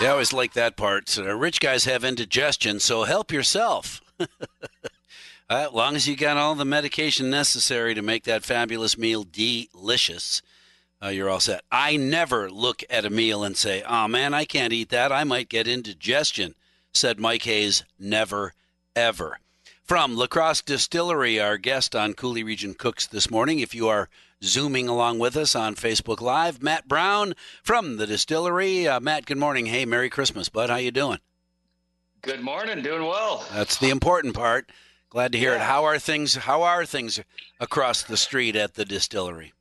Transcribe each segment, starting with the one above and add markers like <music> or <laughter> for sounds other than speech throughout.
Yeah, I always like that part. Uh, rich guys have indigestion, so help yourself. <laughs> uh, as long as you got all the medication necessary to make that fabulous meal delicious, uh, you're all set. I never look at a meal and say, oh man, I can't eat that. I might get indigestion, said Mike Hayes. Never, ever. From La Crosse Distillery, our guest on Coulee Region Cooks this morning. If you are zooming along with us on Facebook Live, Matt Brown from the distillery. Uh, Matt, good morning. Hey, Merry Christmas, bud. How you doing? Good morning. Doing well. That's the important part. Glad to hear it. How are things? How are things across the street at the distillery?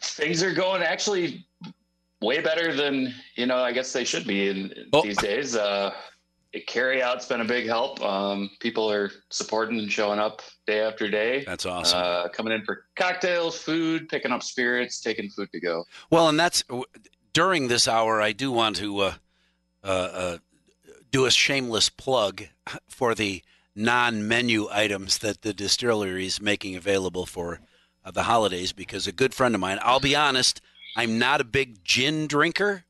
Things are going actually way better than you know. I guess they should be in, Oh. these days. Uh, carry out's been a big help. Um, people are supporting and showing up day after day. That's awesome. Uh, coming in for cocktails, food, picking up spirits, taking food to go. Well, and that's during this hour. I do want to uh, uh, uh, do a shameless plug for the non-menu items that the distillery is making available for uh, the holidays. Because a good friend of mine, I'll be honest, I'm not a big gin drinker,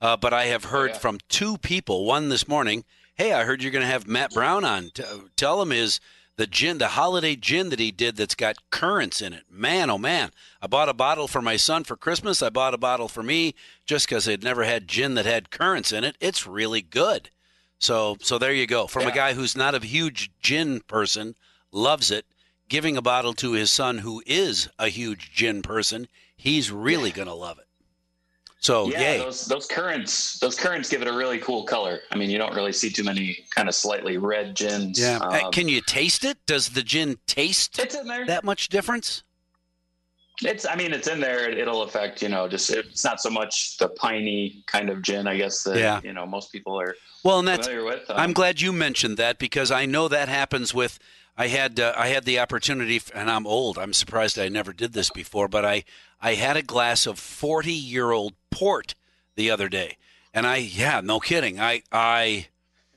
uh, but I have heard yeah. from two people. One this morning. Hey, I heard you're going to have Matt Brown on. T- tell him is the gin, the holiday gin that he did that's got currants in it. Man, oh man. I bought a bottle for my son for Christmas. I bought a bottle for me just because I'd never had gin that had currants in it. It's really good. So, so there you go. From a guy who's not a huge gin person, loves it, giving a bottle to his son who is a huge gin person, he's really going to love it. So, yeah, yay. those those currants, those currants give it a really cool color. I mean, you don't really see too many kind of slightly red gins. yeah. Um, Can you taste it? Does the gin taste it's in there. that much difference? It's, I mean, it's in there. It'll affect, you know, just it's not so much the piney kind of gin, I guess that Yeah. you know most people are Well, and that's familiar with. Um, I'm glad you mentioned that because I know that happens with. I had uh, I had the opportunity, and I'm old. I'm surprised I never did this before, but I I had a glass of 40 year old port the other day, and I yeah, no kidding. I I,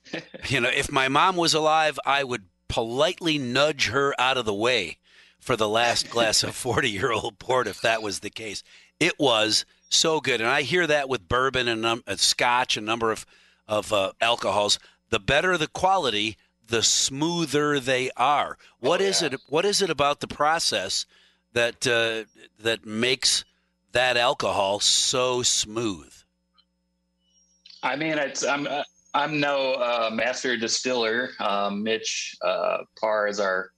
<laughs> you know, if my mom was alive, I would politely nudge her out of the way for the last glass of <laughs> 40 year old port if that was the case. It was so good, and I hear that with bourbon and um, uh, scotch, a number of of uh, alcohols. The better the quality, the smoother they are. What is yeah. it? What is it about the process that uh, that makes that alcohol so smooth? I mean, it's I'm uh, I'm no uh, master distiller. Um, Mitch uh, Parr is our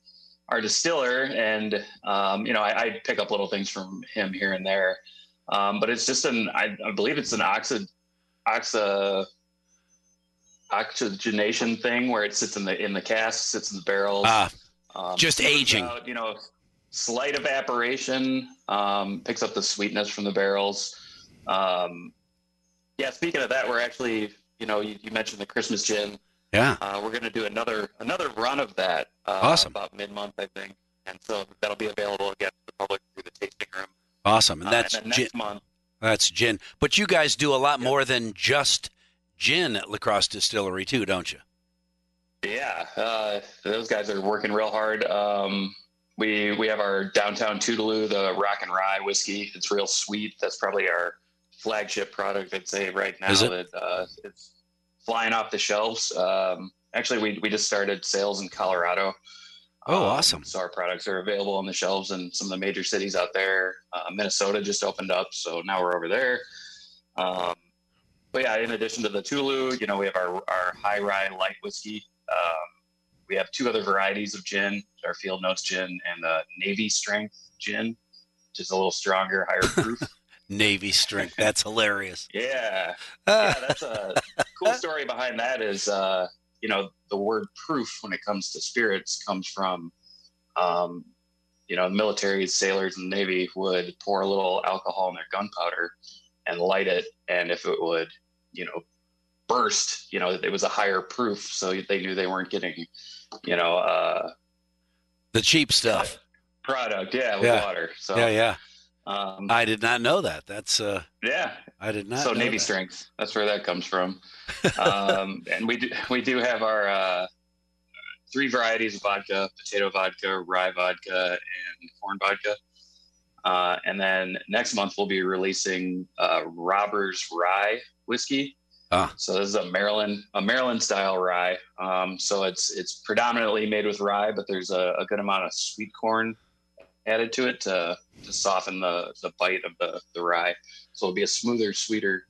our distiller, and um, you know, I, I pick up little things from him here and there. Um, but it's just an I, I believe it's an oxid oxa oxygenation thing where it sits in the in the cask, sits in the barrels. Ah, Um, just aging. out, you know, slight evaporation um, picks up the sweetness from the barrels. Um, yeah, speaking of that, we're actually, you know, you, you mentioned the Christmas gin. yeah. Uh, we're going to do another another run of that. Uh, Awesome. About mid month, I think, and so that'll be available again to the public through the tasting room. Awesome, and Uh, that's then gin. month. That's gin. But you guys do a lot more than just gin at La Crosse Distillery too, don't you? Yeah, uh, those guys are working real hard. Um, we we have our downtown Toodaloo, the Rock and Rye whiskey. It's real sweet. That's probably our flagship product. I'd say right now Is it? uh, it's flying off the shelves. Um, actually, we we just started sales in Colorado. Oh, Um, awesome. So our products are available on the shelves in some of the major cities out there. Uh, Minnesota just opened up, so now we're over there. Um, but yeah, in addition to the Tulu, you know, we have our, our high rye light whiskey. Um, we have two other varieties of gin, our Field Notes gin and the Navy Strength gin, which is a little stronger, higher <laughs> proof. Navy strength. That's hilarious. <laughs> yeah, Uh, <laughs> yeah, that's a cool story behind that. Is uh, you know the word proof when it comes to spirits comes from um, you know, military sailors and Navy would pour a little alcohol in their gunpowder and light it. And if it would, you know, burst, you know, it was a higher proof. So they knew they weren't getting, you know, uh, The cheap stuff. product. Yeah. With Yeah. water. So, Yeah, yeah. Um, I did not know that. That's uh, yeah. I did not. so Navy that. strength. That's where that comes from. <laughs> um, and we do, we do have our, uh, three varieties of vodka, potato vodka, rye vodka, and corn vodka. Uh, and then next month we'll be releasing uh, Robbers Rye whiskey. Ah. So this is a Maryland a Maryland style rye. Um, so it's it's predominantly made with rye, but there's a, a good amount of sweet corn added to it to, to soften the, the bite of the, the rye. So it'll be a smoother, sweeter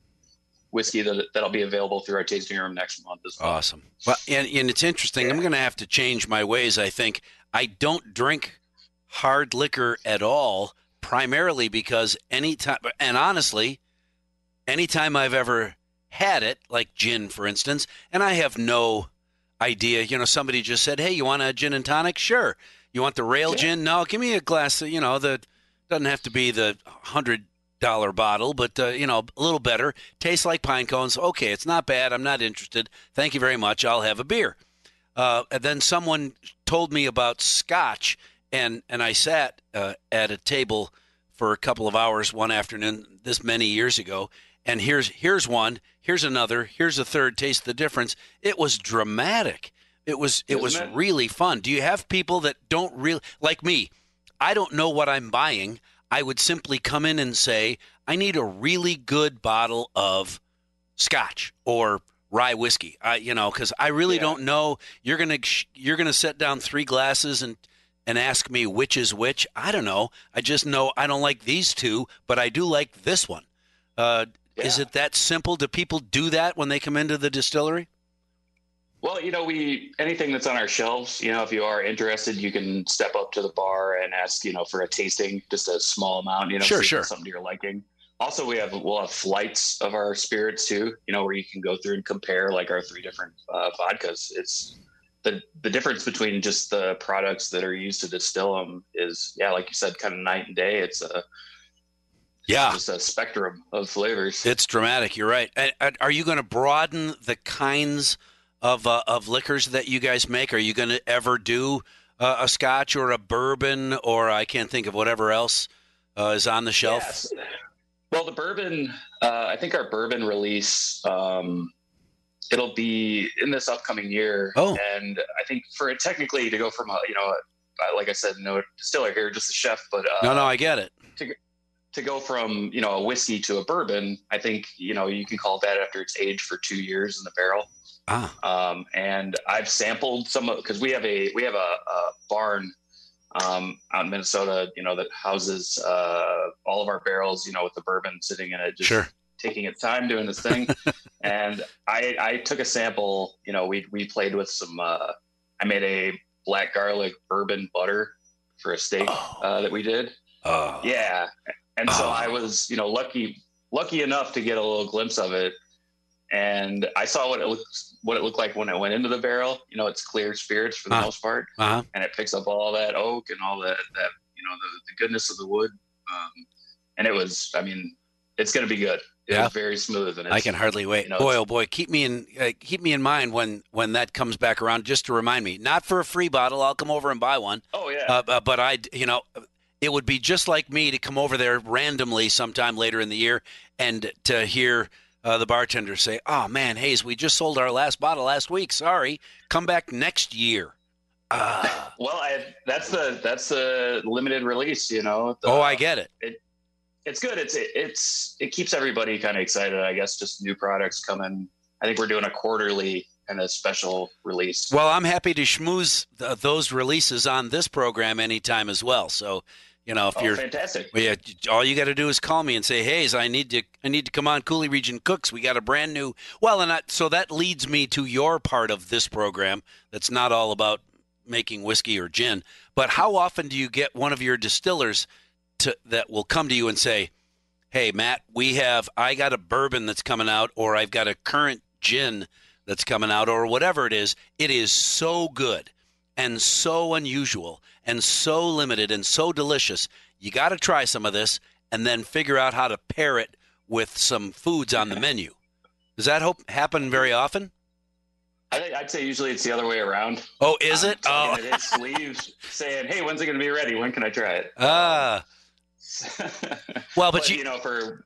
whiskey that, that'll be available through our tasting room next month as well. Awesome. Well, and, and it's interesting. I'm going to have to change my ways. I think I don't drink hard liquor at all, primarily because anytime, and honestly, anytime I've ever had it, like gin, for instance, and I have no idea. You know, somebody just said, "Hey, you want a gin and tonic?" Sure. You want the rail Yeah. gin? No, give me a glass. Of, you know, the doesn't have to be the hundred dollar bottle, but uh, you know, a little better. Tastes like pine cones. Okay, it's not bad. I'm not interested. Thank you very much. I'll have a beer. Uh, and then someone told me about scotch, and and I sat uh, at a table for a couple of hours one afternoon this many years ago. And here's here's one, here's another, here's a third. Taste the difference. It was dramatic. It was it was it? really fun. Do you have people that don't really like me? I don't know what I'm buying. I would simply come in and say, I need a really good bottle of scotch or rye whiskey. I, you know, because I really Yeah. don't know. You're gonna you're gonna set down three glasses and and ask me which is which. I don't know. I just know I don't like these two, but I do like this one. Uh, Is it that simple? Do people do that when they come into the distillery? Well, you know, we anything that's on our shelves, you know, if you are interested, you can step up to the bar and ask, you know, for a tasting, just a small amount, you know, Sure, sure. something to your liking. Also, we have we'll have flights of our spirits too, you know, where you can go through and compare like our three different uh, vodkas. It's the the difference between just the products that are used to distill them is, yeah, like you said, kind of night and day. It's a Yeah, just a spectrum of flavors. It's dramatic. You're right. Are you going to broaden the kinds of uh, of liquors that you guys make? Are you going to ever do uh, a Scotch or a bourbon or I can't think of whatever else uh, is on the shelf? Yes. Well, the bourbon, uh, I think our bourbon release, um, it'll be in this upcoming year. Oh. And I think for it technically to go from a, you know, a, like I said, no distiller here, just a chef, but uh, No, no, I get it. to go from, you know, a whiskey to a bourbon, I think, you know, you can call that after it's aged for two years in the barrel. Ah, Um, and I've sampled some of because we have a we have a, a barn um, out in Minnesota, you know, that houses uh, all of our barrels, you know, with the bourbon sitting in it, just Sure. Taking its time doing this thing. <laughs> and I, I took a sample. You know, we we played with some. Uh, I made a black garlic bourbon butter for a steak Oh. uh, that we did. oh. Yeah, and so Oh. I was, you know, lucky lucky enough to get a little glimpse of it, and I saw what it looks what it looked like when it went into the barrel. You know, it's clear spirits for the Ah. most part, Uh-huh. and it picks up all that oak and all that that you know the, the goodness of the wood. Um, and it was, I mean, it's going to be good. It Yeah. very smooth, and it's, I can hardly wait. you know, boy, oh boy, keep me in uh, keep me in mind when when that comes back around. Just to remind me, not for a free bottle. I'll come over and buy one. Oh yeah, Uh, uh, but I, you know, it would be just like me to come over there randomly sometime later in the year and to hear uh, the bartender say, "Oh man, Hayes, we just sold our last bottle last week. Sorry, come back next year." Uh, <laughs> well, I, that's the that's the limited release. You know. The- oh, I get it. It's good. It's it, it's it keeps everybody kind of excited. I guess just new products coming. I think we're doing a quarterly and a special release. Well, I'm happy to schmooze th- those releases on this program anytime as well. So, you know, if oh, you're fantastic. Well, yeah, all you got to do is call me and say, "Hey, I need to, I need to come on Coulee Region Cooks. We got a brand new." Well, and I, so that leads me to your part of this program. That's not all about making whiskey or gin, but how often do you get one of your distillers to that will come to you and say, "Hey, Matt, we have, I got a bourbon that's coming out, or I've got a currant gin that's coming out, or whatever it is. It is so good." and so unusual and so limited and so delicious. You got to try some of this and then figure out how to pair it with some foods on the menu. Does that hope happen very often? I think I'd say usually it's the other way around. Oh, is it? Oh, tugging at sleeves, saying, "Hey, when's it going to be ready? When can I try it?" ah. <laughs> Well, but you- you know, for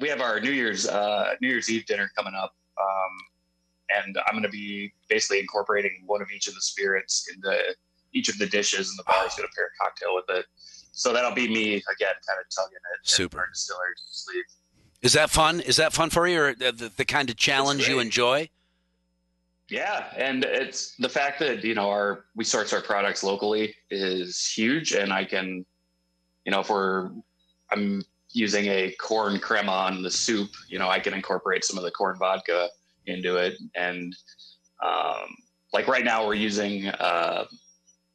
we have our New Year's uh, New Year's Eve dinner coming up, um, and I'm going to be basically incorporating one of each of the spirits into each of the dishes, and the bar is going to pair a cocktail with it. So that'll be me again, kind of tugging at Super. distiller's sleeve. Is that fun? Is that fun for you, or the, the kind of challenge you enjoy? Yeah, and it's the fact that you know our we source our products locally is huge, and I can, you know, if we're I'm using a corn crema on the soup, you know, I can incorporate some of the corn vodka into it, and um, like right now we're using uh,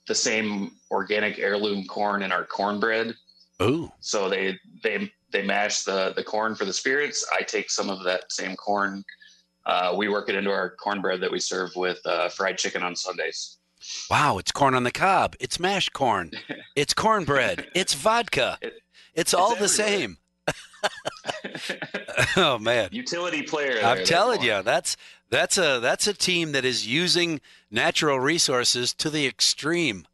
the same organic heirloom corn in our cornbread. Ooh, So they they they mash the the corn for the spirits. I take some of that same corn. Uh, we work it into our cornbread that we serve with uh, fried chicken on Sundays. Wow! It's corn on the cob. It's mashed corn. <laughs> It's cornbread. It's vodka. It- It's all the same. <laughs> <laughs> oh man! Utility player. there, I'm telling you, that's that's a that's a team that is using natural resources to the extreme.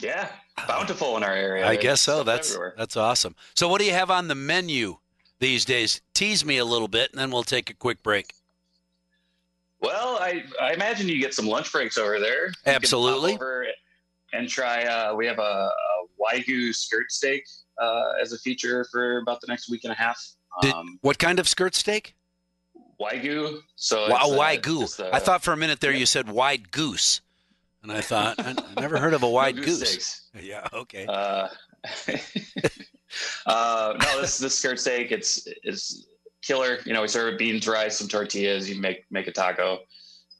Yeah, ah, bountiful in our area. I guess so. That's everywhere. that's awesome. So, what do you have on the menu these days? Tease me a little bit, and then we'll take a quick break. Well, I I imagine you get some lunch breaks over there. Absolutely. over and try. Uh, we have a, a wagyu skirt steak uh, as a feature for about the next week and a half. Did- Um, What kind of skirt steak? wagyu. So Wow, it's, uh, wagyu. I thought for a minute there yeah. you said wide goose, and I thought I never heard of a <laughs> wide goose. steaks. Yeah. Okay. Uh, <laughs> uh, no, this this skirt steak it's is killer. You know, we serve beans, rice, some tortillas. You make make a taco.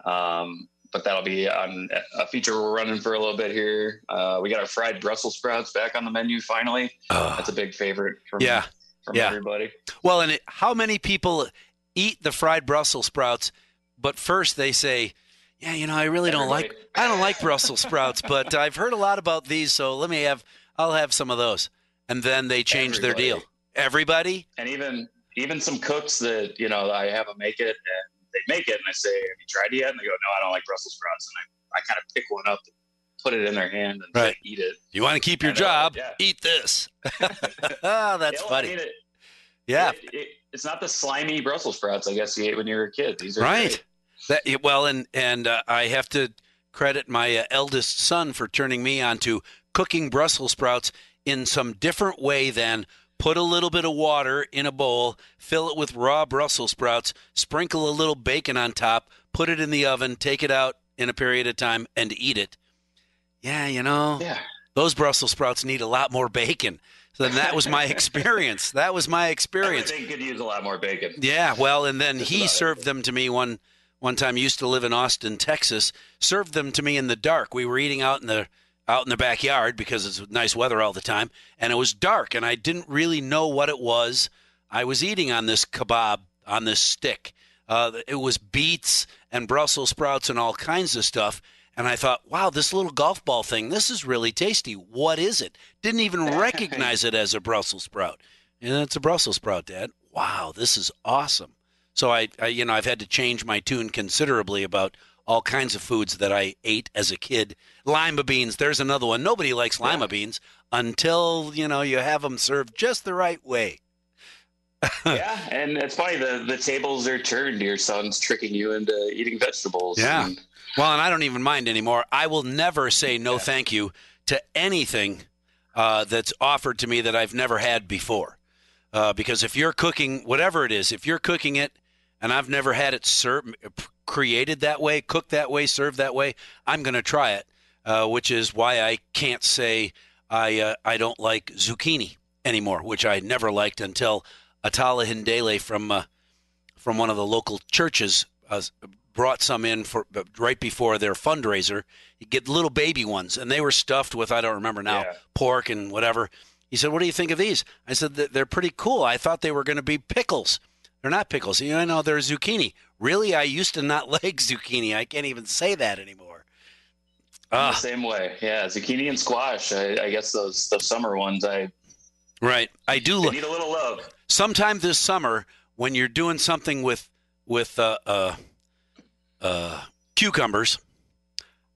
Um, but that'll be on a feature we're running for a little bit here. Uh, we got our fried Brussels sprouts back on the menu finally. Oh, That's a big favorite from yeah. from yeah. everybody. Well, and it, how many people eat the fried Brussels sprouts, but first they say, "Yeah, you know, I really don't like I don't like Brussels sprouts, but I've heard a lot about these, so let me have I'll have some of those." And then they change their deal. Everybody. Everybody? and even even some cooks that you know I have them make it and they make it and I say, "Have you tried it yet?" And they go, "No, I don't like Brussels sprouts." And I, I kind of pick one up, and put it in their hand, and Right. eat it. You want to keep your know, job? yeah. Eat this. oh, <laughs> <laughs> that's Yeah, funny. Yeah, it- it- it's not the slimy Brussels sprouts I guess you ate when you were a kid. These are right. great. That well, and and uh, I have to credit my uh, eldest son for turning me on to cooking Brussels sprouts in some different way than put a little bit of water in a bowl, fill it with raw Brussels sprouts, sprinkle a little bacon on top, put it in the oven, take it out in a period of time, and eat it. Yeah, you know, Yeah. those Brussels sprouts need a lot more bacon. So then that was my <laughs> experience. That was my experience. Everything could use a lot more bacon. Yeah, well, and then Just he served them to me one one time. Used to live in Austin, Texas. Served them to me in the dark. We were eating out in the out in the backyard because it's nice weather all the time, and it was dark, and I didn't really know what it was. I was eating on this kebab on this stick. Uh, it was beets and Brussels sprouts and all kinds of stuff. And I thought, wow, this little golf ball thing, this is really tasty. What is it? Didn't even <laughs> recognize it as a Brussels sprout. And it's a Brussels sprout, Dad. Wow, this is awesome. So I, I, you know, I've had to change my tune considerably about all kinds of foods that I ate as a kid. Lima beans, there's another one. Nobody likes lima Yeah. beans until you know you have them served just the right way. <laughs> yeah, and it's funny the the tables are turned. Your son's tricking you into eating vegetables. Yeah. and- Well, and I don't even mind anymore. I will never say no Yeah. thank you to anything uh, that's offered to me that I've never had before. Uh, because if you're cooking, whatever it is, if you're cooking it and I've never had it served, created that way, cooked that way, served that way, I'm going to try it. Uh, which is why I can't say I uh, I don't like zucchini anymore, which I never liked until Atala Hindele from uh, from one of the local churches uh, brought some in for right before their fundraiser. You get little baby ones, and they were stuffed with I don't remember now Yeah. pork and whatever. He said, "What do you think of these?" I said, "They're pretty cool. I thought they were going to be pickles. They're not pickles. You know, they're zucchini. Really, I used to not <laughs> like zucchini. I can't even say that anymore. the Ah, same way. Yeah, zucchini and squash. I, I guess those those summer ones. I right. I do. Lo- need a little love. sometime this summer when you're doing something with with uh, uh, uh, cucumbers,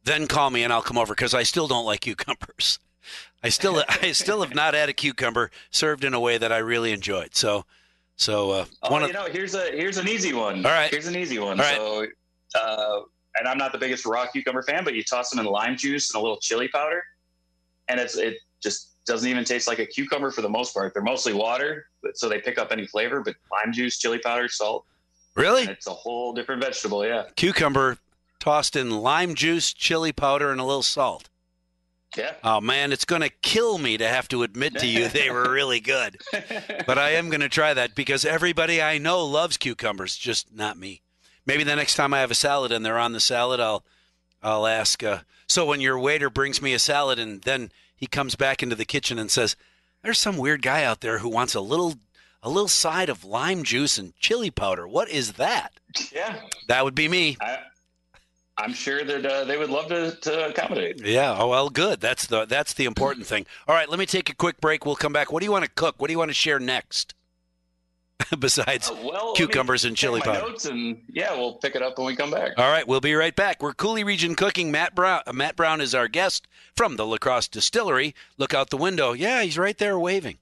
then call me and I'll come over because I still don't like <laughs> cucumbers. I still I still have not had a cucumber served in a way that I really enjoyed. So so uh, Oh, one you of know, here's a here's an easy one. All right. Here's an easy one. All right. So, uh, and I'm not the biggest raw cucumber fan, but you toss them in lime juice and a little chili powder, and it's it just doesn't even taste like a cucumber for the most part. They're mostly water, but, so they pick up any flavor. But lime juice, chili powder, salt, really and it's a whole different vegetable. Yeah, cucumber tossed in lime juice, chili powder, and a little salt. Yeah. Oh man, it's going to kill me to have to admit to you they were really good. <laughs> but I am going to try that because everybody I know loves cucumbers, just not me. Maybe the next time I have a salad and they're on the salad, I'll I'll ask. Uh, so when your waiter brings me a salad and then he comes back into the kitchen and says, "There's some weird guy out there who wants a little a little side of lime juice and chili powder. What is that?" yeah, That would be me. I, I'm sure that uh, they would love to, to accommodate. Yeah. Oh well, good. That's the that's the important thing. All right, let me take a quick break. We'll come back. What do you want to cook? What do you want to share next? <laughs> Besides Uh, well, cucumbers and chili powder. And yeah, we'll pick it up when we come back. All right, we'll be right back. We're Coulee Region Cooking. Matt Brown. Matt Brown is our guest from the La Crosse Distillery. Look out the window. Yeah, he's right there waving.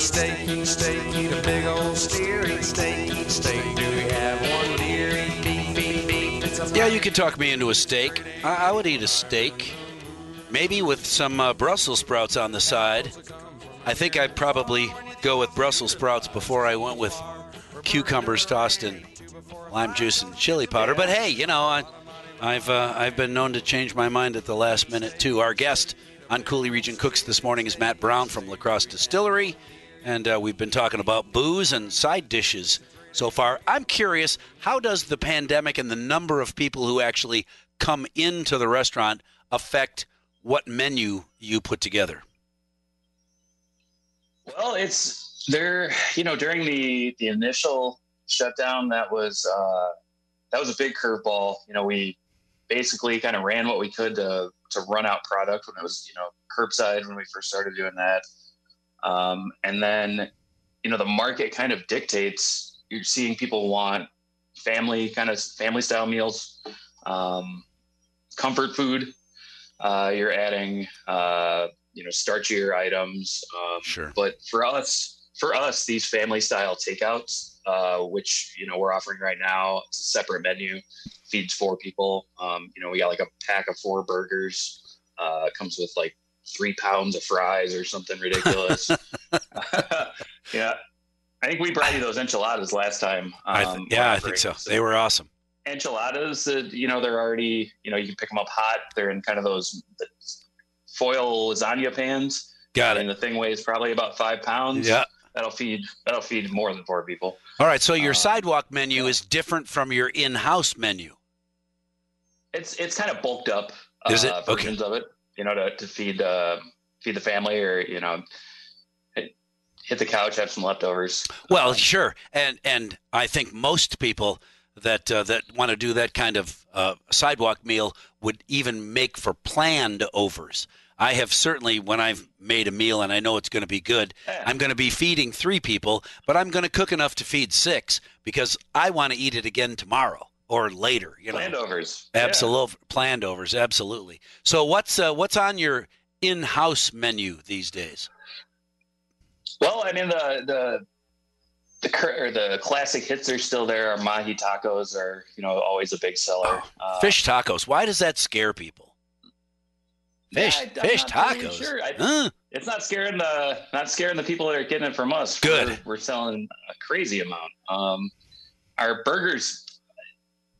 Steak, eat steak, eat a big old steer. Eat steak, eat steak. Do we have one deer? Eat beef, beef, beef. Yeah, you could talk me into a steak. I, I would eat a steak, maybe with some uh, Brussels sprouts on the side. I think I'd probably go with Brussels sprouts before I went with cucumbers tossed in lime juice and chili powder. But hey, you know, I, I've uh, I've been known to change my mind at the last minute too. Our guest on Coulee Region Cooks this morning is Matt Brown from La Crosse Distillery, and uh, we've been talking about booze and side dishes so far. I'm curious, how does the pandemic and the number of people who actually come into the restaurant affect what menu you put together? Well, it's there. You know, during the the initial shutdown, that was uh, that was a big curveball. You know, we basically kind of ran what we could to to run out product when it was you know curbside when we first started doing that, um, and then you know the market kind of dictates. You're seeing people want family kind of family style meals, um, comfort food. Uh, you're adding uh, you know starchier items. Um, Sure. But for us, for us, these family style takeouts, uh, which you know we're offering right now, it's a separate menu, feeds four people. Um, you know, we got like a pack of four burgers. Uh, comes with like three pounds of fries or something ridiculous. <laughs> <laughs> yeah, I think we brought you those enchiladas last time. I um, th- yeah, I think so. They were awesome. enchiladas. Uh, you know, they're already you know you can pick them up hot. They're in kind of those foil lasagna pans. Got it. and the thing weighs probably about five pounds. Yeah. that'll feed that'll feed more than four people. All right. So your Um, sidewalk menu yeah. is different from your in-house menu. It's it's kind of bulked up uh, Is it? Okay. versions of it, you know, to, to feed uh, feed the family or you know hit, the couch, have some leftovers. Well, sure, and and I think most people that uh, that want to do that kind of uh, sidewalk meal would even make for planned overs. I have certainly, when I've made a meal and I know it's going to be good. I'm going to be feeding three people, but I'm going to cook enough to feed six because I want to eat it again tomorrow or later. You know, planned overs. Yeah. absolutely planned overs, absolutely. So what's uh, what's on your in-house menu these days? Well, I mean the the the or the classic hits are still there. Our mahi tacos are you know always a big seller. Uh, Fish tacos. Why does that scare people? Fish, Yeah, I- fish tacos. sure. I- Huh? it's not scaring the not scaring the people that are getting it from us. Good. We're, we're selling a crazy amount. Um, our burgers.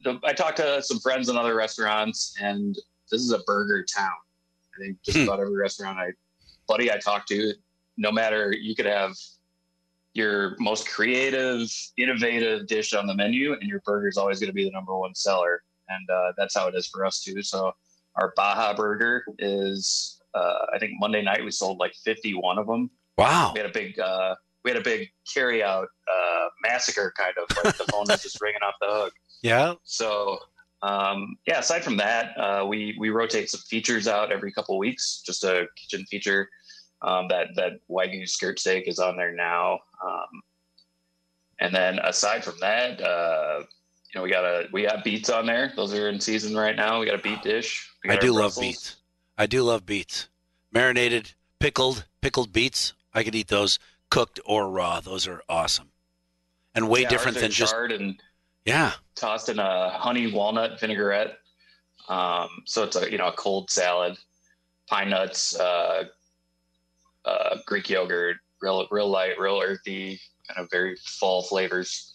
The, I talked to some friends in other restaurants, and this is a burger town. I think just Hmm. about every restaurant I, buddy, I talked to, no matter you could have your most creative, innovative dish on the menu, and your burger is always going to be the number one seller, and uh, that's how it is for us too. So our Baja burger is, uh, I think Monday night we sold like 51 of them. Wow. We had a big, uh, we had a big carry out uh, massacre, kind of like the phone is <laughs> just ringing off the hook. Yeah. So um, yeah, aside from that, uh, we we rotate some features out every couple weeks. Just a kitchen feature. Um, that that wagyu skirt steak is on there now. Um, and then aside from that, uh, you know, we got a we got beets on there. Those are in season right now. We got a beet dish. I do love Brussels. beets. I do love beets. Marinated, pickled, pickled beets. I could eat those cooked or raw. Those are awesome. And way Yeah, different than just and yeah. tossed in a honey walnut vinaigrette. Um, so it's a you know a cold salad, pine nuts, uh, uh, Greek yogurt, real real light, real earthy, kind of very fall flavors.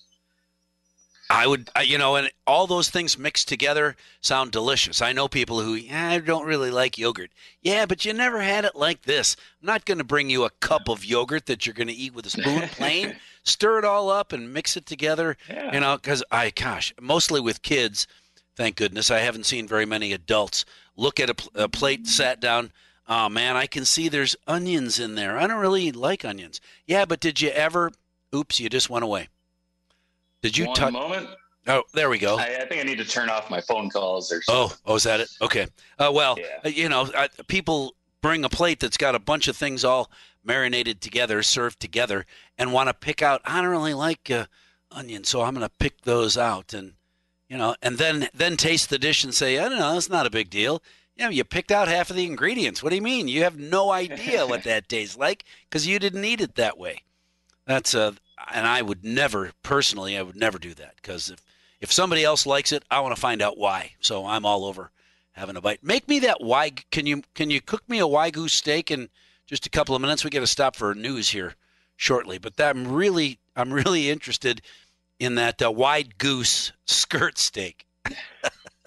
I would, you know, and all those things mixed together sound delicious. I know people who, yeah, I don't really like yogurt. Yeah, but you never had it like this. I'm not going to bring you a cup of yogurt that you're going to eat with a spoon <laughs> plain. Stir it all up and mix it together. Yeah. You know, because I, gosh, mostly with kids, thank goodness, I haven't seen very many adults look at a, pl- a plate, sat down. Oh man, I can see there's onions in there. I don't really like onions. Yeah, but did you ever? Oops, you just went away. Did you One touch? moment. Oh, there we go. I, I think I need to turn off my phone calls or something. Oh, oh, is that it? Okay. Uh, well, Yeah. uh, you know, uh, people bring a plate that's got a bunch of things all marinated together, served together, and want to pick out. I don't really like uh, onions, so I'm going to pick those out, and you know, and then then taste the dish and say, I don't know, it's not a big deal. You know, you picked out half of the ingredients. What do you mean? You have no idea what <laughs> that tastes like because you didn't eat it that way. That's a, and I would never personally, I would never do that because if if somebody else likes it, I want to find out why. So I'm all over having a bite. Make me that wag. Can you can you cook me a wagyu steak in just a couple of minutes? We got to stop for news here shortly, but that, I'm really I'm really interested in that uh, wide goose <laughs> skirt steak.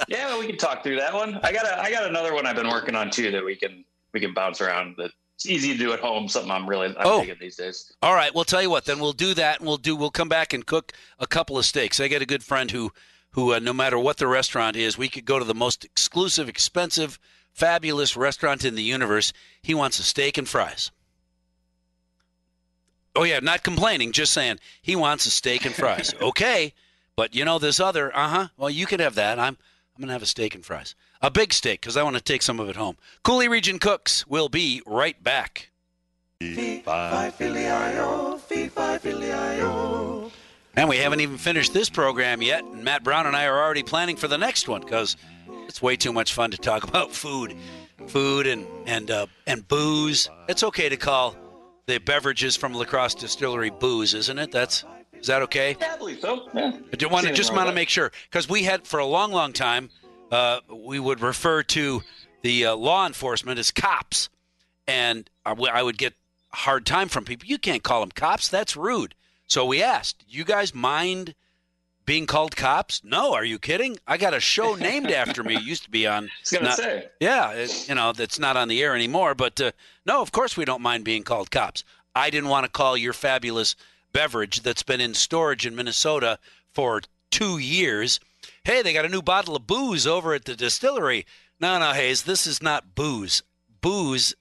Yeah, well, we can talk through that one. I got a, I got another one I've been working on too that we can we can bounce around. That it's easy to do at home. Something I'm really I'm Oh. these days. All right, we'll tell you what. Then we'll do that, and we'll do. We'll come back and cook a couple of steaks. I got a good friend who, who uh, no matter what the restaurant is, we could go to the most exclusive, expensive, fabulous restaurant in the universe. He wants a steak and fries. Oh yeah, not complaining, just saying he wants a steak and fries. <laughs> okay, but you know this other. Uh huh. Well, you could have that. I'm I'm gonna have a steak and fries, a big steak, because I want to take some of it home. Coulee Region Cooks will be right back. And we haven't even finished this program yet. And Matt Brown and I are already planning for the next one because it's way too much fun to talk <laughs> about food, food and and uh, and booze. It's okay to call the beverages from La Crosse Distillery booze, isn't it? That's is that okay? Yeah, I believe so. Yeah. I do want to just want to make sure because we had for a long, long time uh, we would refer to the uh, law enforcement as cops, and I w- I would get a hard time from people. You can't call them cops. That's rude. So we asked, "You guys mind being called cops?" No. Are you kidding? I got a show named after me. It used to be on. <laughs> Not- say. yeah, it, you know, that's not on the air anymore. But uh, no, of course we don't mind being called cops. I didn't want to call your fabulous beverage that's been in storage in Minnesota for two years. Hey, they got a new bottle of booze over at the distillery. No, no, Hayes, this is not booze. Booze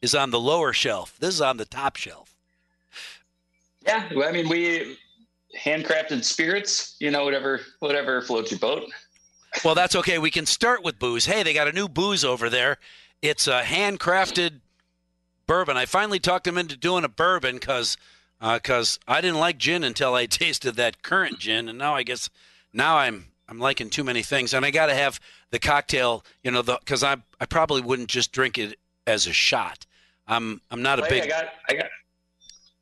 is on the lower shelf. This is on the top shelf. Yeah, well, I mean, we handcrafted spirits. You know, whatever whatever floats your boat. Well, that's okay. We can start with booze. Hey, they got a new booze over there. It's a handcrafted bourbon. I finally talked them into doing a bourbon because because uh, I didn't like gin until I <laughs> tasted that currant gin, and now I guess now I'm I'm liking too many things, and I got to have the cocktail. You know, because I I probably wouldn't just drink it as a shot. I'm I'm not a Hey, I big got I got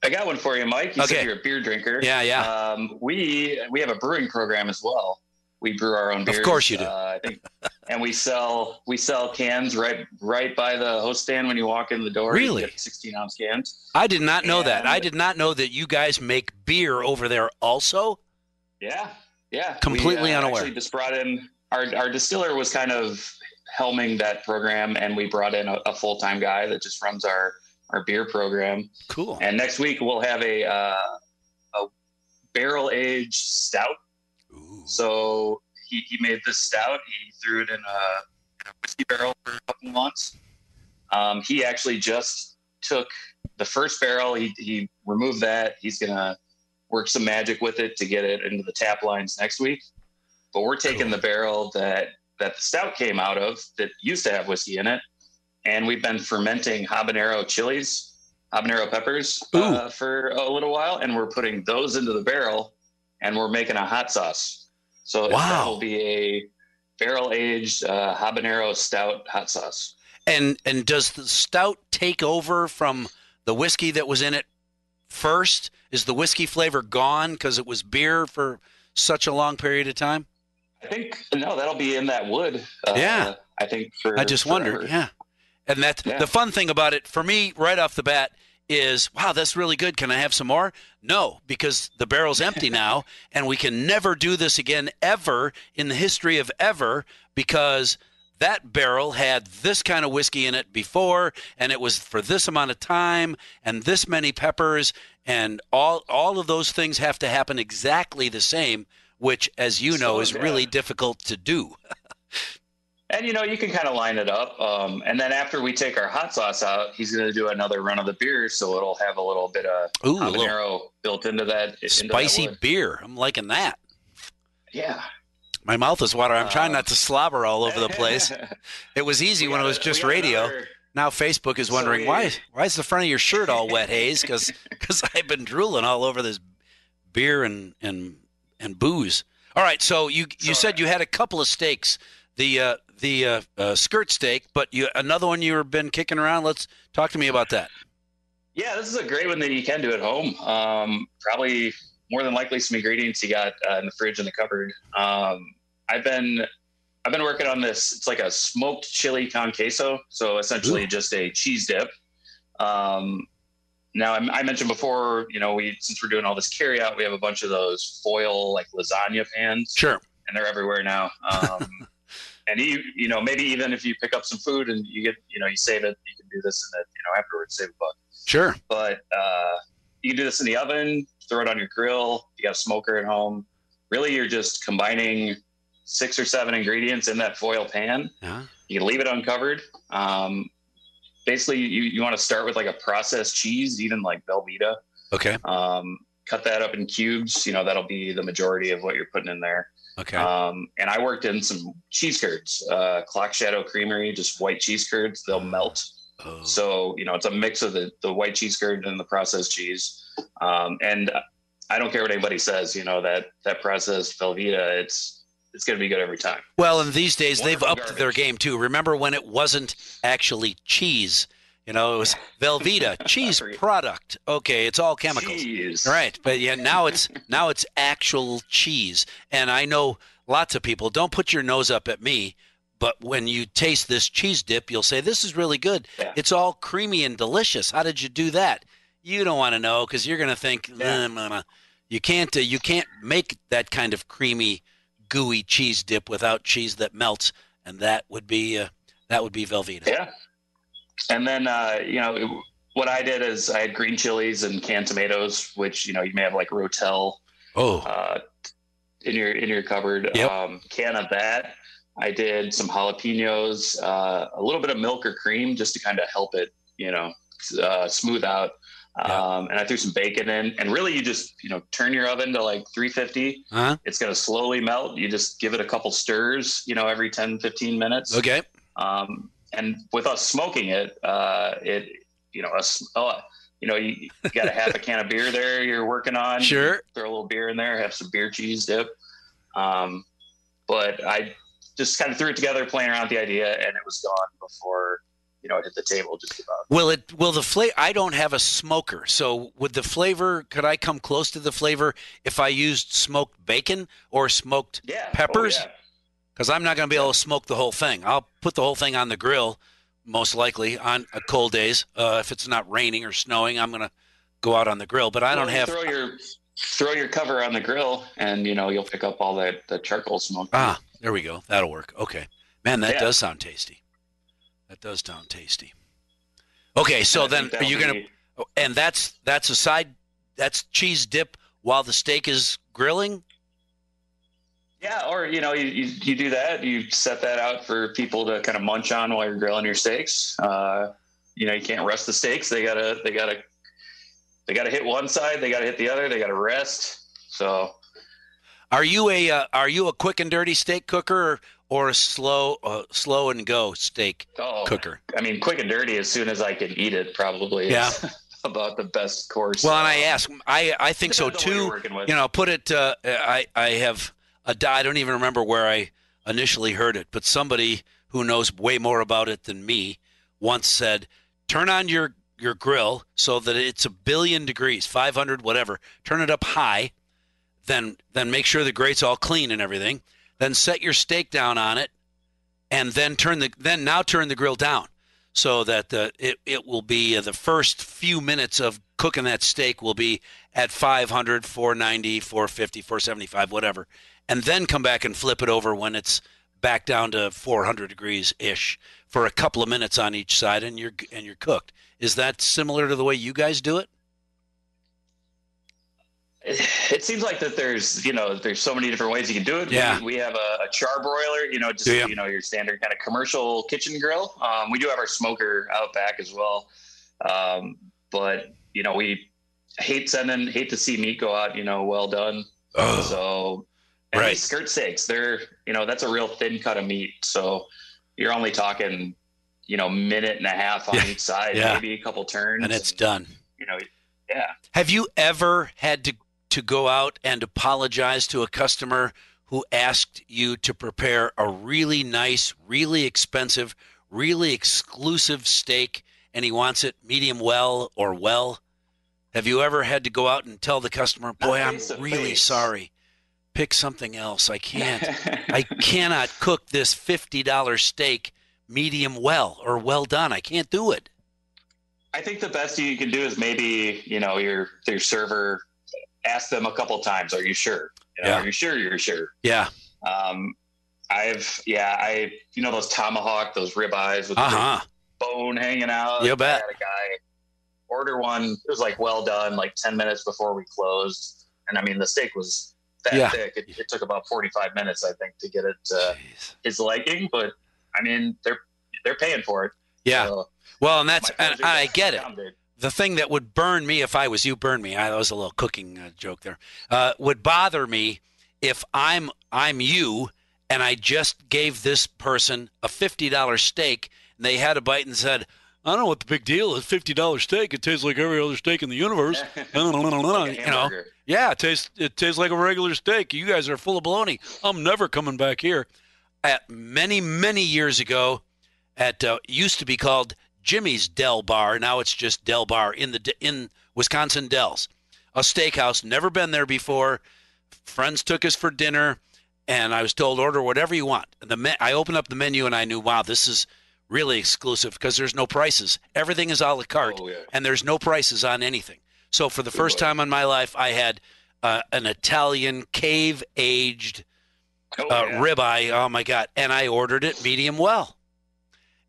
I got one for you, Mike. You Okay. said you're a beer drinker. yeah yeah. Um, we we have a brewing program as well. We brew our own beer. Of course you do. Uh, I think, and we sell we sell cans right right by the host stand when you walk in the door. Really? 16 ounce cans. I did not know that. I did not know that you guys make beer over there also. Yeah, yeah. Completely we, uh, unaware. Actually, just brought in our our distiller was kind of helming that program, and we brought in a, a full time guy that just runs our our beer program. Cool. And next week we'll have a uh, a barrel aged stout. Ooh. So he, he made this stout. He threw it in a, in a whiskey barrel for a couple months. Um, he actually just took the first barrel. He, he removed that. He's gonna work some magic with it to get it into the tap lines next week. But we're taking the barrel that that the stout came out of that used to have whiskey in it, and we've been fermenting habanero chilies, habanero peppers uh, for a little while, and we're putting those into the barrel, and we're making a hot sauce. So Wow. that will be a barrel aged uh, habanero stout hot sauce. And and does the stout take over from the whiskey that was in it first? Is the whiskey flavor gone because it was beer for such a long period of time? I think no, that'll be in that wood. Uh, Yeah. I think for I just wondered. Yeah. And that's Yeah. the fun thing about it for me right off the bat is wow, that's really good. Can I have some more? No, because the barrel's empty <laughs> now and we can never do this again ever in the history of ever because that barrel had this kind of whiskey in it before and it was for this amount of time and this many peppers and all all of those things have to happen exactly the same which as you know So, is yeah. really difficult to do. <laughs> And you know, you can kind of line it up. Um, and then after we take our hot sauce out, he's going to do another run of the beer, so it'll have a little bit of Ooh, habanero built into that. into that spicy wood. beer. I'm liking that. Yeah. My mouth is watering. I'm trying Uh, not to slobber all over the place. <laughs> It was easy when it was just radio. another- Now Facebook is So wondering we- why why is the front of your shirt all wet, Hayes? <laughs> Because I've been drooling all over this beer and and and booze. All right, so you you So- said you had a couple of steaks, the uh, the uh, uh, skirt steak, but you another one you've been kicking around. Let's talk to me about that. Yeah, this is a great one that you can do at home. Um, probably more than likely some ingredients you got uh, in the fridge and the cupboard. Um, I've been I've been working on this. It's like a smoked chili con queso, so essentially Ooh. just a cheese dip. Um, now I, I mentioned before, you know, we since we're doing all this carry out, we have a bunch of those foil like lasagna pans Sure. and they're everywhere now. Um, <laughs> and you, you know, maybe even if you pick up some food and you get, you know, you save it, you can do this and it, you know, afterwards, save a buck. Sure. But uh, you can do this in the oven, throw it on your grill. You got a smoker at home. Really, you're just combining six or seven ingredients in that foil pan. Yeah. You can leave it uncovered. Um, basically, you, you want to start with like a processed cheese, even like Velveeta. Okay. Um, cut that up in cubes. You know, that'll be the majority of what you're putting in there. Okay. Um, and I worked in some cheese curds, uh, Clock Shadow Creamery, just white cheese curds. They'll melt. oh. So, you know, it's a mix of the, the white cheese curd and the processed cheese. Um, and I don't care what anybody says, you know, that, that processed Velveeta, it's, it's going to be good every time. Well, and these days they've Wonderful upped their game too. Remember when it wasn't actually cheese? You know, it was Velveeta <laughs> cheese product. Okay, it's all chemicals. Cheese. Right, but yeah, now it's now it's actual cheese. And I know lots of people don't put your nose up at me, but when you taste this cheese dip, you'll say this is really good. Yeah. It's all creamy and delicious. How did you do that? You don't want to know because you're going to think Yeah. "Nah, nah, nah." you can't uh, you can't make that kind of creamy, gooey cheese dip without cheese that melts, and that would be uh, that would be Velveeta. Yeah. And then, uh, you know, it- what I did is I had green chilies and canned tomatoes, which, you know, you may have like Rotel, Oh, uh, in your, in your cupboard, Yep. um, can of that. I did some jalapenos, uh, a little bit of milk or cream just to kind of help it, you know, uh, smooth out. Yeah. Um, and I threw some bacon in and really you just, you know, turn your oven to like 350. huh? It's going to slowly melt. You just give it a couple stirs, you know, every 10, 15 minutes. Okay. Um, and with us smoking it, uh, it, you know, us, uh, you know, you, you got a half a can of beer there you're working on. Sure. Throw a little beer in there, have some beer cheese dip. Um, but I just kind of threw it together, playing around with the idea, and it was gone before, you know, it hit the table just about. Will it? Will the flavor? I don't have a smoker, so would the flavor? Could I come close to the flavor if I used smoked bacon or smoked? Yeah. Peppers? Oh, yeah. Because I'm not going to be able to smoke the whole thing. I'll put the whole thing on the grill, most likely on uh, cold days. Uh, if it's not raining or snowing, I'm going to go out on the grill. But I don't Well, have. Throw your throw your cover on the grill, and you know you'll pick up all that the charcoal smoke. Ah, there we go. That'll work. Okay, man, that Yeah. does sound tasty. That does sound tasty. Okay, so And then are you going to? be- And that's that's a side. That's cheese dip while the steak is grilling. Yeah, or you know, you, you, you do that. You set that out for people to kind of munch on while you're grilling your steaks. Uh, you know, you can't rust the steaks. They gotta they gotta they got to hit one side, they got to hit the other, they got to rest. So Are you a uh, are you a quick and dirty steak cooker or, or a slow uh, slow and go steak oh, cooker? I mean, quick and dirty as soon as I can eat it, probably. Yeah. is <laughs> about the best course. Well, and I ask, I I think so depends on what you're too. You know, put it. Uh, I I have I don't even remember where I initially heard it, but somebody who knows way more about it than me once said, "Turn on your your grill so that it's a billion degrees, 500 whatever. Turn it up high, then then make sure the grate's all clean and everything. Then set your steak down on it, and then turn the then now turn the grill down." so that uh, it, it will be uh, the first few minutes of cooking that steak will be at 500 490 450 475 whatever and then come back and flip it over when it's back down to 400 degrees ish for a couple of minutes on each side and you're and you're cooked is that similar to the way you guys do it it seems like that there's you know there's so many different ways you can do it. Yeah. We, we have a, a char broiler, you know, just ya? you know your standard kind of commercial kitchen grill. Um, we do have our smoker out back as well, um, but you know we hate sending hate to see meat go out. You know, well done. oh So and Right. these skirt steaks, they're you know that's a real thin cut of meat. So you're only talking you know minute and a half on Yeah. each side, Yeah. maybe a couple turns, and it's done you know yeah. Have you ever had to to go out and apologize to a customer who asked you to prepare a really nice, really expensive, really exclusive steak and he wants it medium well or well? Have you ever had to go out and tell the customer, "Boy, I'm really face. sorry. Pick something else. I can't. I <laughs> cannot cook this $50 steak medium well or well done. I can't do it." I think the best you can do is maybe you know your your server ask them a couple times. Are you sure? You know, Yeah. Are you sure? You're sure. Yeah. Um, I've yeah I you know those tomahawk those ribeyes with the Uh-huh. bone hanging out. You bet. I had a guy order one. It was like well done, like ten minutes before we closed, and I mean the steak was that Yeah. thick. It, it took about forty five minutes I think to get it uh, his liking, but I mean they're they're paying for it. Yeah. So Well, and that's and. I get it. The thing that would burn me if I was you, burn me. I, that was a little cooking uh, joke there. Uh, would bother me if I'm I'm you and I just gave this person a fifty dollar steak and they had a bite and said, "I don't know what the big deal is. Fifty dollar steak. It tastes like every other steak in the universe." <laughs> Like you know, yeah, it tastes it tastes like a regular steak. You guys are full of baloney. I'm never coming back here. At many many years ago, at uh, used to be called Jimmy's Del Bar. Now it's just Del Bar in the in Wisconsin Dells, a steakhouse. Never been there before. Friends took us for dinner, and I was told order whatever you want. The me- I opened up the menu and I knew, wow, this is really exclusive because there's no prices. Everything is a la carte, Oh, yeah. and there's no prices on anything. So for the first boy. time in my life, I had uh, an Italian cave aged Oh, uh, yeah. ribeye. Oh my god! And I ordered it medium well.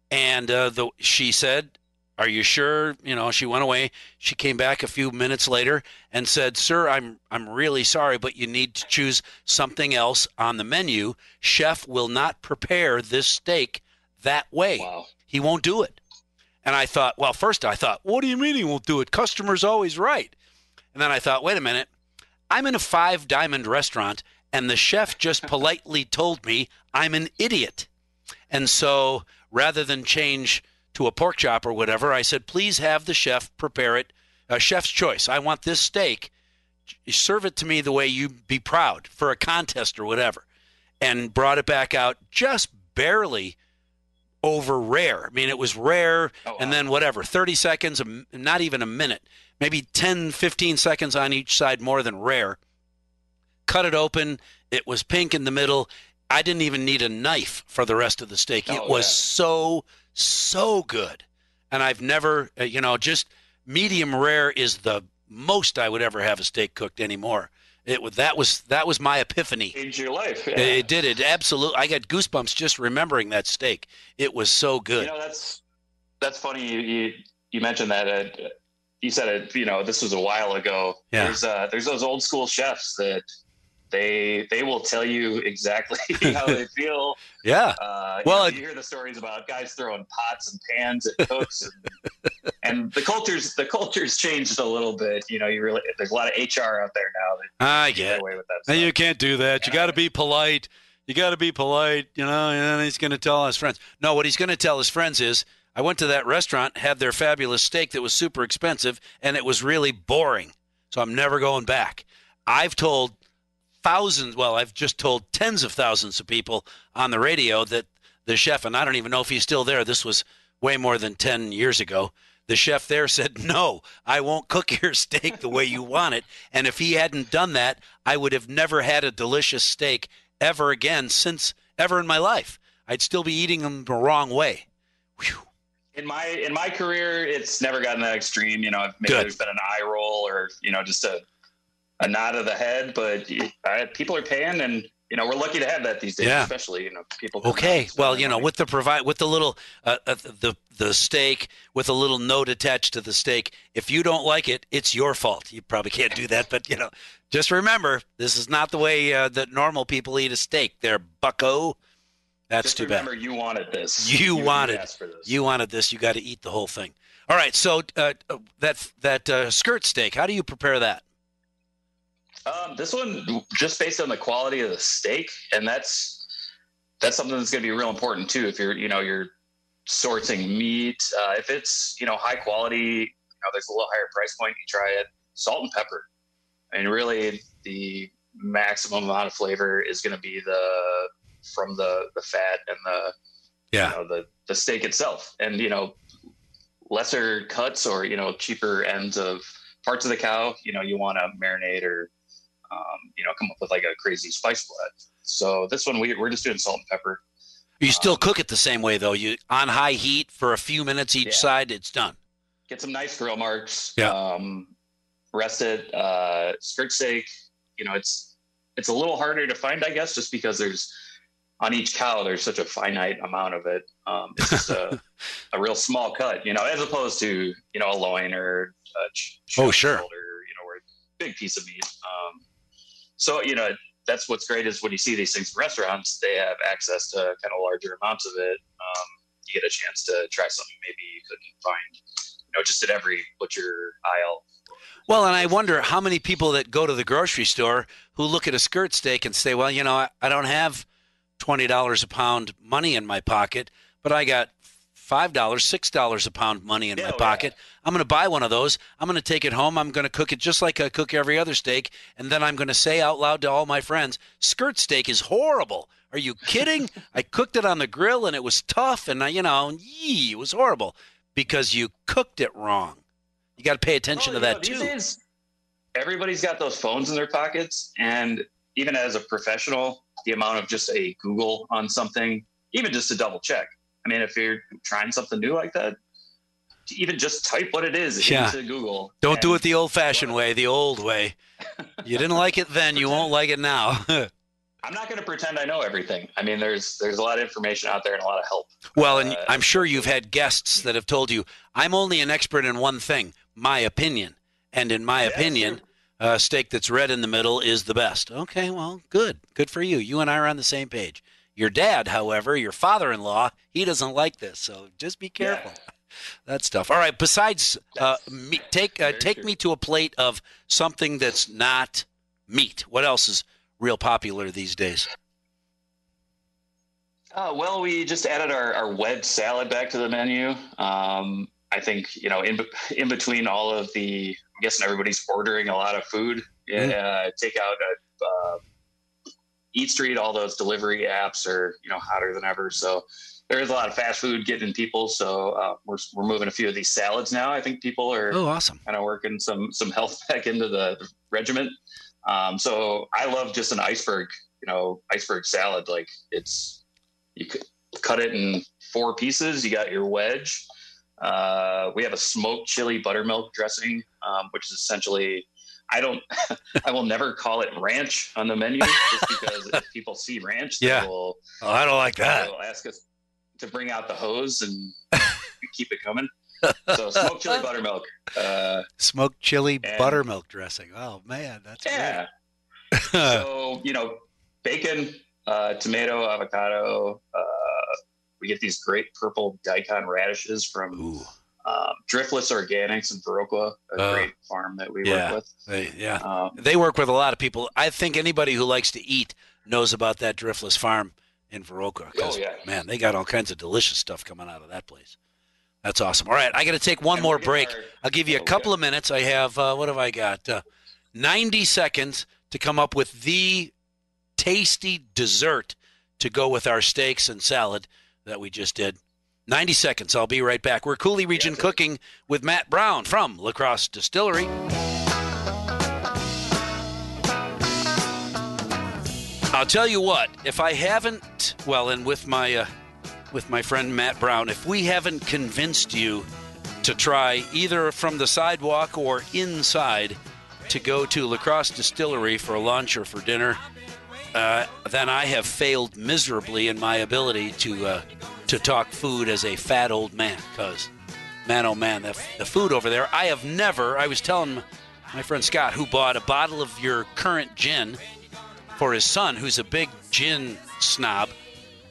And uh, the she said, "Are you sure?" You know, she went away. She came back a few minutes later and said, "Sir, I'm I'm really sorry, but you need to choose something else on the menu. Chef will not prepare this steak that way. Wow. He won't do it." And I thought, well, first I thought, what do you mean he won't do it? Customer's always right. And then I thought, wait a minute. I'm in a five diamond restaurant, and the chef just <laughs> politely told me I'm an idiot. And so rather than change to a pork chop or whatever, I said, please have the chef prepare it. A chef's choice. I want this steak. Serve it to me the way you be proud for a contest or whatever. And brought it back out just barely over rare. I mean, it was rare Oh, and then whatever, 30 seconds, not even a minute, maybe 10, 15 seconds on each side more than rare. Cut it open. It was pink in the middle. I didn't even need a knife for the rest of the steak. it Oh, was yeah. so, so good. And I've never, uh, you know, just medium rare is the most I would ever have a steak cooked anymore. It was that was that was my epiphany. Changed your life. Yeah. It, it did it absolutely. I got goosebumps just remembering that steak. It was so good. You know, that's that's funny. You you, you mentioned that. Uh, you said it. You know, this was a while ago. Yeah. There's uh, there's those old school chefs that they they will tell you exactly <laughs> how they <laughs> feel. Yeah. Uh, Well, well, it- you hear the stories about guys throwing pots and pans at cooks, and, <laughs> and the culture's the culture's changed a little bit. You know, you really there's a lot of HR out there now that I get away with that. And you can't do that. You got to be polite. You got to be polite, you know. And he's going to tell his friends. No, what he's going to tell his friends is, I went to that restaurant, had their fabulous steak that was super expensive, and it was really boring. So I'm never going back. I've told thousands, well, I've just told tens of thousands of people on the radio that the chef, and I don't even know if he's still there. This was way more than 10 years ago. The chef there said, <laughs> No, I won't cook your steak the way you want it. And if he hadn't done that, I would have never had a delicious steak ever again since ever in my life. I'd still be eating them the wrong way. Whew. in my in my career, it's never gotten that extreme. You know, maybe Good. there's been an eye roll or you know just a a nod of the head, but uh, people are paying, and you know we're lucky to have that these days. Yeah. Especially you know people. Okay, well, you know, money. with the provide with the little uh, uh, the the steak with a little note attached to the steak. If you don't like it, it's your fault. You probably can't do that, but you know, just remember this is not the way uh, that normal people eat a steak. they're Bucko. That's Just too bad. remember, you wanted this. You wanted- for this. You wanted this. You got to eat the whole thing. All right. So uh, that that uh, skirt steak. How do you prepare that? Um, this one, just based on the quality of the steak, and that's that's something that's going to be real important too. If you're, you know, you're sourcing meat, uh, if it's, you know, high quality, you know, there's a little higher price point. You try it, salt and pepper. I mean, really, the maximum amount of flavor is going to be the from the the fat and the Yeah. you know, the the steak itself, and you know, lesser cuts or you know cheaper ends of parts of the cow. You know, you want to marinate or um, you know come up with like a crazy spice blend. So this one we we're just doing salt and pepper. You still Um, cook it the same way though. You on high heat for a few minutes each Yeah. side. It's done. Get some nice grill marks. Yeah. Um, rest it. Uh, skirt steak. You know, it's it's a little harder to find, I guess, just because there's on each cow there's such a finite amount of it. Um, it's just a, <laughs> a real small cut, you know, as opposed to you know a loin or a ch- Oh, shoulder, sure. you know, or a big piece of meat. Um, so you know that's what's great is when you see these things in restaurants, they have access to kind of larger amounts of it. Um, you get a chance to try something maybe you couldn't find, you know, just at every butcher aisle. Well, and I wonder how many people that go to the grocery store who look at a skirt steak and say, "Well, you know, I, I don't have twenty dollars a pound money in my pocket, but I got five dollars, six dollars a pound money in Yeah, my pocket. I'm going to buy one of those. I'm going to take it home. I'm going to cook it just like I cook every other steak, and then I'm going to say out loud to all my friends, "Skirt steak is horrible." Are you kidding? <laughs> I cooked it on the grill and it was tough, and I, you know, yee, it was horrible because you cooked it wrong. You got to pay attention Oh, to that know, too. days, everybody's got those phones in their pockets, and even as a professional, the amount of just a Google on something, even just to double check. I mean, if you're trying something new like that, even just type what it is Yeah. into Google. Don't do it the old fashioned way, the old way. <laughs> You didn't like it then, you won't like it now. <laughs> I'm not going to pretend I know everything. I mean, there's there's a lot of information out there and a lot of help. well, and Uh, I'm sure you've had guests that have told you, I'm only an expert in one thing, my opinion. And in my Yeah, opinion, a steak that's red in the middle is the best. Okay, well, good. Good for you. You and I are on the same page. Your dad, however, your father in law, he doesn't like this. So just be Yeah. careful. That stuff. All right. Besides, uh, me, take uh, take true. me to a plate of something that's not meat. What else is real popular these days? Uh, well, we just added our, our wedge salad back to the menu. Um, I think you know, in in between all of the, I'm guessing everybody's ordering a lot of food. Mhm. Uh, take out uh, uh, EatStreet, all those delivery apps are you know hotter than ever. So there is a lot of fast food getting people. So uh, we're we're moving a few of these salads now. I think people are Oh, awesome. kind of working some some health <laughs> back into the regiment. Um, so I love just an iceberg, you know, iceberg salad. Like it's you could cut it in four pieces. You got your wedge. Uh, we have a smoked chili buttermilk dressing, um, which is essentially. I don't. <laughs> I will never call it ranch on the menu, just because if people see ranch, they Yeah. will Oh, I don't like that. They'll ask us to bring out the hose and <laughs> keep it coming. So smoked chili buttermilk. Uh, Smoked chili And- buttermilk dressing. Oh man, that's yeah. great. so <laughs> you know, bacon, uh, tomato, avocado. Uh, we get these great purple daikon radishes from Ooh, um, Driftless Organics in Viroqua, a Uh, great farm that we yeah. work with. they, yeah. Um, They work with a lot of people. I think anybody who likes to eat knows about that Driftless Farm in Viroqua. Oh, yeah. Man, they got all kinds of delicious stuff coming out of that place. That's awesome. All right, I got to take one And more break. our- I'll give you a Oh, couple of minutes. I have, uh, what have I got? Uh, 90 seconds to come up with the tasty dessert to go with our steaks and salad that we just did. 90 seconds. I'll be right back. We're Coulee Region Yes. Cooking with Matt Brown from La Crosse Distillery. I'll tell you what, if I haven't, well, and with my uh, with my friend Matt Brown, if we haven't convinced you to try either from the sidewalk or inside to go to La Crosse Distillery for lunch or for dinner, uh, then I have failed miserably in my ability to uh, to talk food as a fat old man. Because, man, oh man, the, the food over there, I have never. I was telling my friend Scott, who bought a bottle of your currant gin for his son, who's a big gin snob,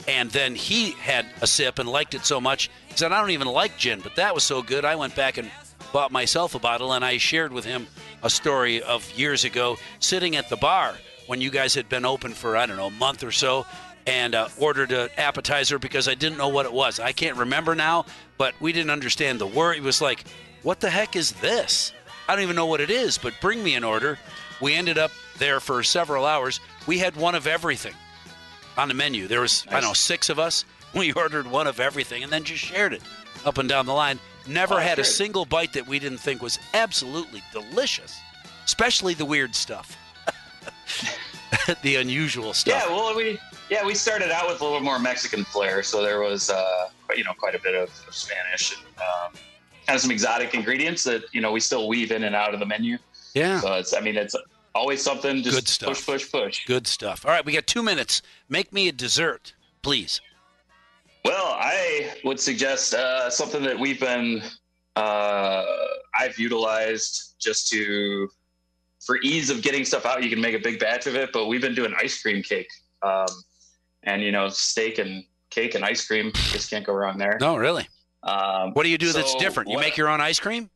and then he had a sip and liked it so much. He said, "I don't even like gin, but that was so good. I went back and bought myself a bottle." And I shared with him a story of years ago, sitting at the bar when you guys had been open for I don't know a month or so, and uh, ordered an appetizer because I didn't know what it was. I can't remember now, but we didn't understand the word. It was like, "What the heck is this?" I don't even know what it is, but bring me an order. We ended up there for several hours. We had one of everything on the menu. There was I don't know six of us. <laughs> We ordered one of everything and then just shared it up and down the line. Never Oh, had a single bite that we didn't think was absolutely delicious, especially the weird stuff, <laughs> the unusual stuff. Yeah, well, we yeah we started out with a little more Mexican flair, so there was uh, you know quite a bit of, of Spanish and um, kind of some exotic ingredients that you know we still weave in and out of the menu. yeah. So it's I mean it's always something. Just Good stuff. push, push, push. Good stuff. All right, we got two minutes. Make me a dessert, please. Well, I would suggest uh, something that we've been uh, I've utilized just to for ease of getting stuff out. You can make a big batch of it, but we've been doing ice cream cake, um, and you know steak and cake and ice cream. Just can't go wrong there. No, really. Um, What do you do that's different? You what- make your own ice cream?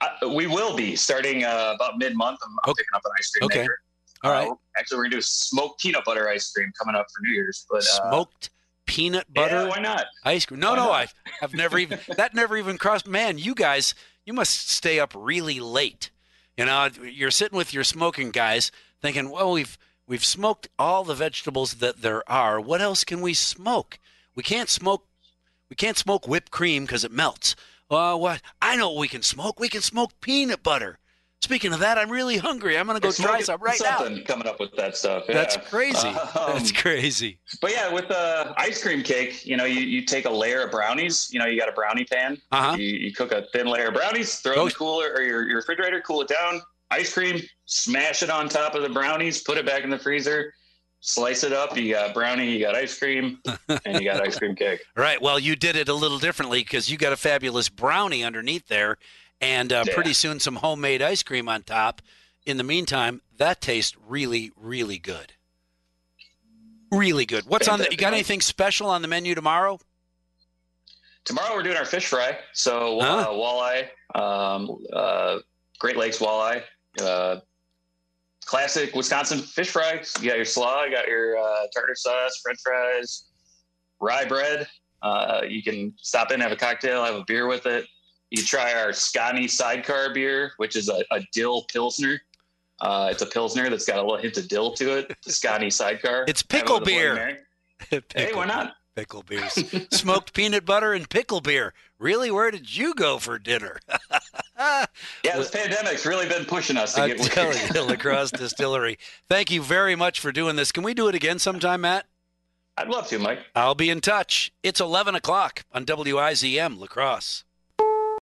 Uh, we will be starting uh, about mid month. I'm, I'm Okay. picking up an ice cream Okay. maker. All Uh, actually, we're gonna do smoked peanut butter ice cream coming up for New Year's. But uh, Smoked peanut butter Yeah, why not? ice cream. No, Why no, not? I've, I've never even that never even crossed. Man, you guys, you must stay up really late. You know, you're sitting with your smoking guys, thinking, well, we've we've smoked all the vegetables that there are. What else can we smoke? We can't smoke. We can't smoke whipped cream because it melts. Well, what? I know what we can smoke. We can smoke peanut butter. Speaking of that, I'm really hungry. I'm gonna go It's try some right now. something coming up with that stuff. That's crazy. <laughs> Um, That's crazy. But yeah, with the ice cream cake, you know, you, you take a layer of brownies. You know, you got a brownie pan. Uh huh. You, you cook a thin layer of brownies, throw it in the cooler or your, your refrigerator, cool it down. Ice cream, smash it on top of the brownies, put it back in the freezer, slice it up. You got brownie, you got ice cream, <laughs> and you got ice cream cake. Right. Well, you did it a little differently because you got a fabulous brownie underneath there, and uh, Yeah. pretty soon some homemade ice cream on top. In the meantime, that tastes really, really good. Really good. What's on the? You got anything special on the menu tomorrow? Tomorrow we're doing our fish fry. So uh, Huh? walleye, um, uh, Great Lakes walleye, uh, classic Wisconsin fish fry. You got your slaw, you got your uh, tartar sauce, French fries, rye bread. Uh, you can stop in, have a cocktail, have a beer with it. You try our Scotty Sidecar beer, which is a, a dill pilsner. Uh, it's a pilsner that's got a little hint of dill to it. Scotty Sidecar. It's pickle with a Bloody beer. <laughs> Pickle, Hey, why not? Pickle beers, <laughs> smoked peanut butter, and pickle beer. Really, where did you go for dinner? <laughs> Yeah, this pandemic's really been pushing us to I'm get telling you, La Crosse Distillery. Thank you very much for doing this. Can we do it again sometime, Matt? I'd love to, Mike. I'll be in touch. It's 11 o'clock on WIZM La Crosse.